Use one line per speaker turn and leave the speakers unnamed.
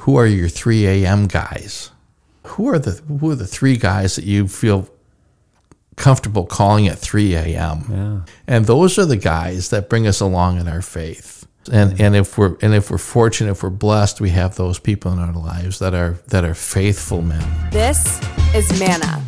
Who are your 3 a.m. guys? Who are the who are the three guys that you feel comfortable calling at 3 a.m.
Yeah.
And those are the guys that bring us along in our faith. And and if we're and if we're fortunate, if we're blessed, we have those people in our lives that are that are faithful men.
This is MANNA,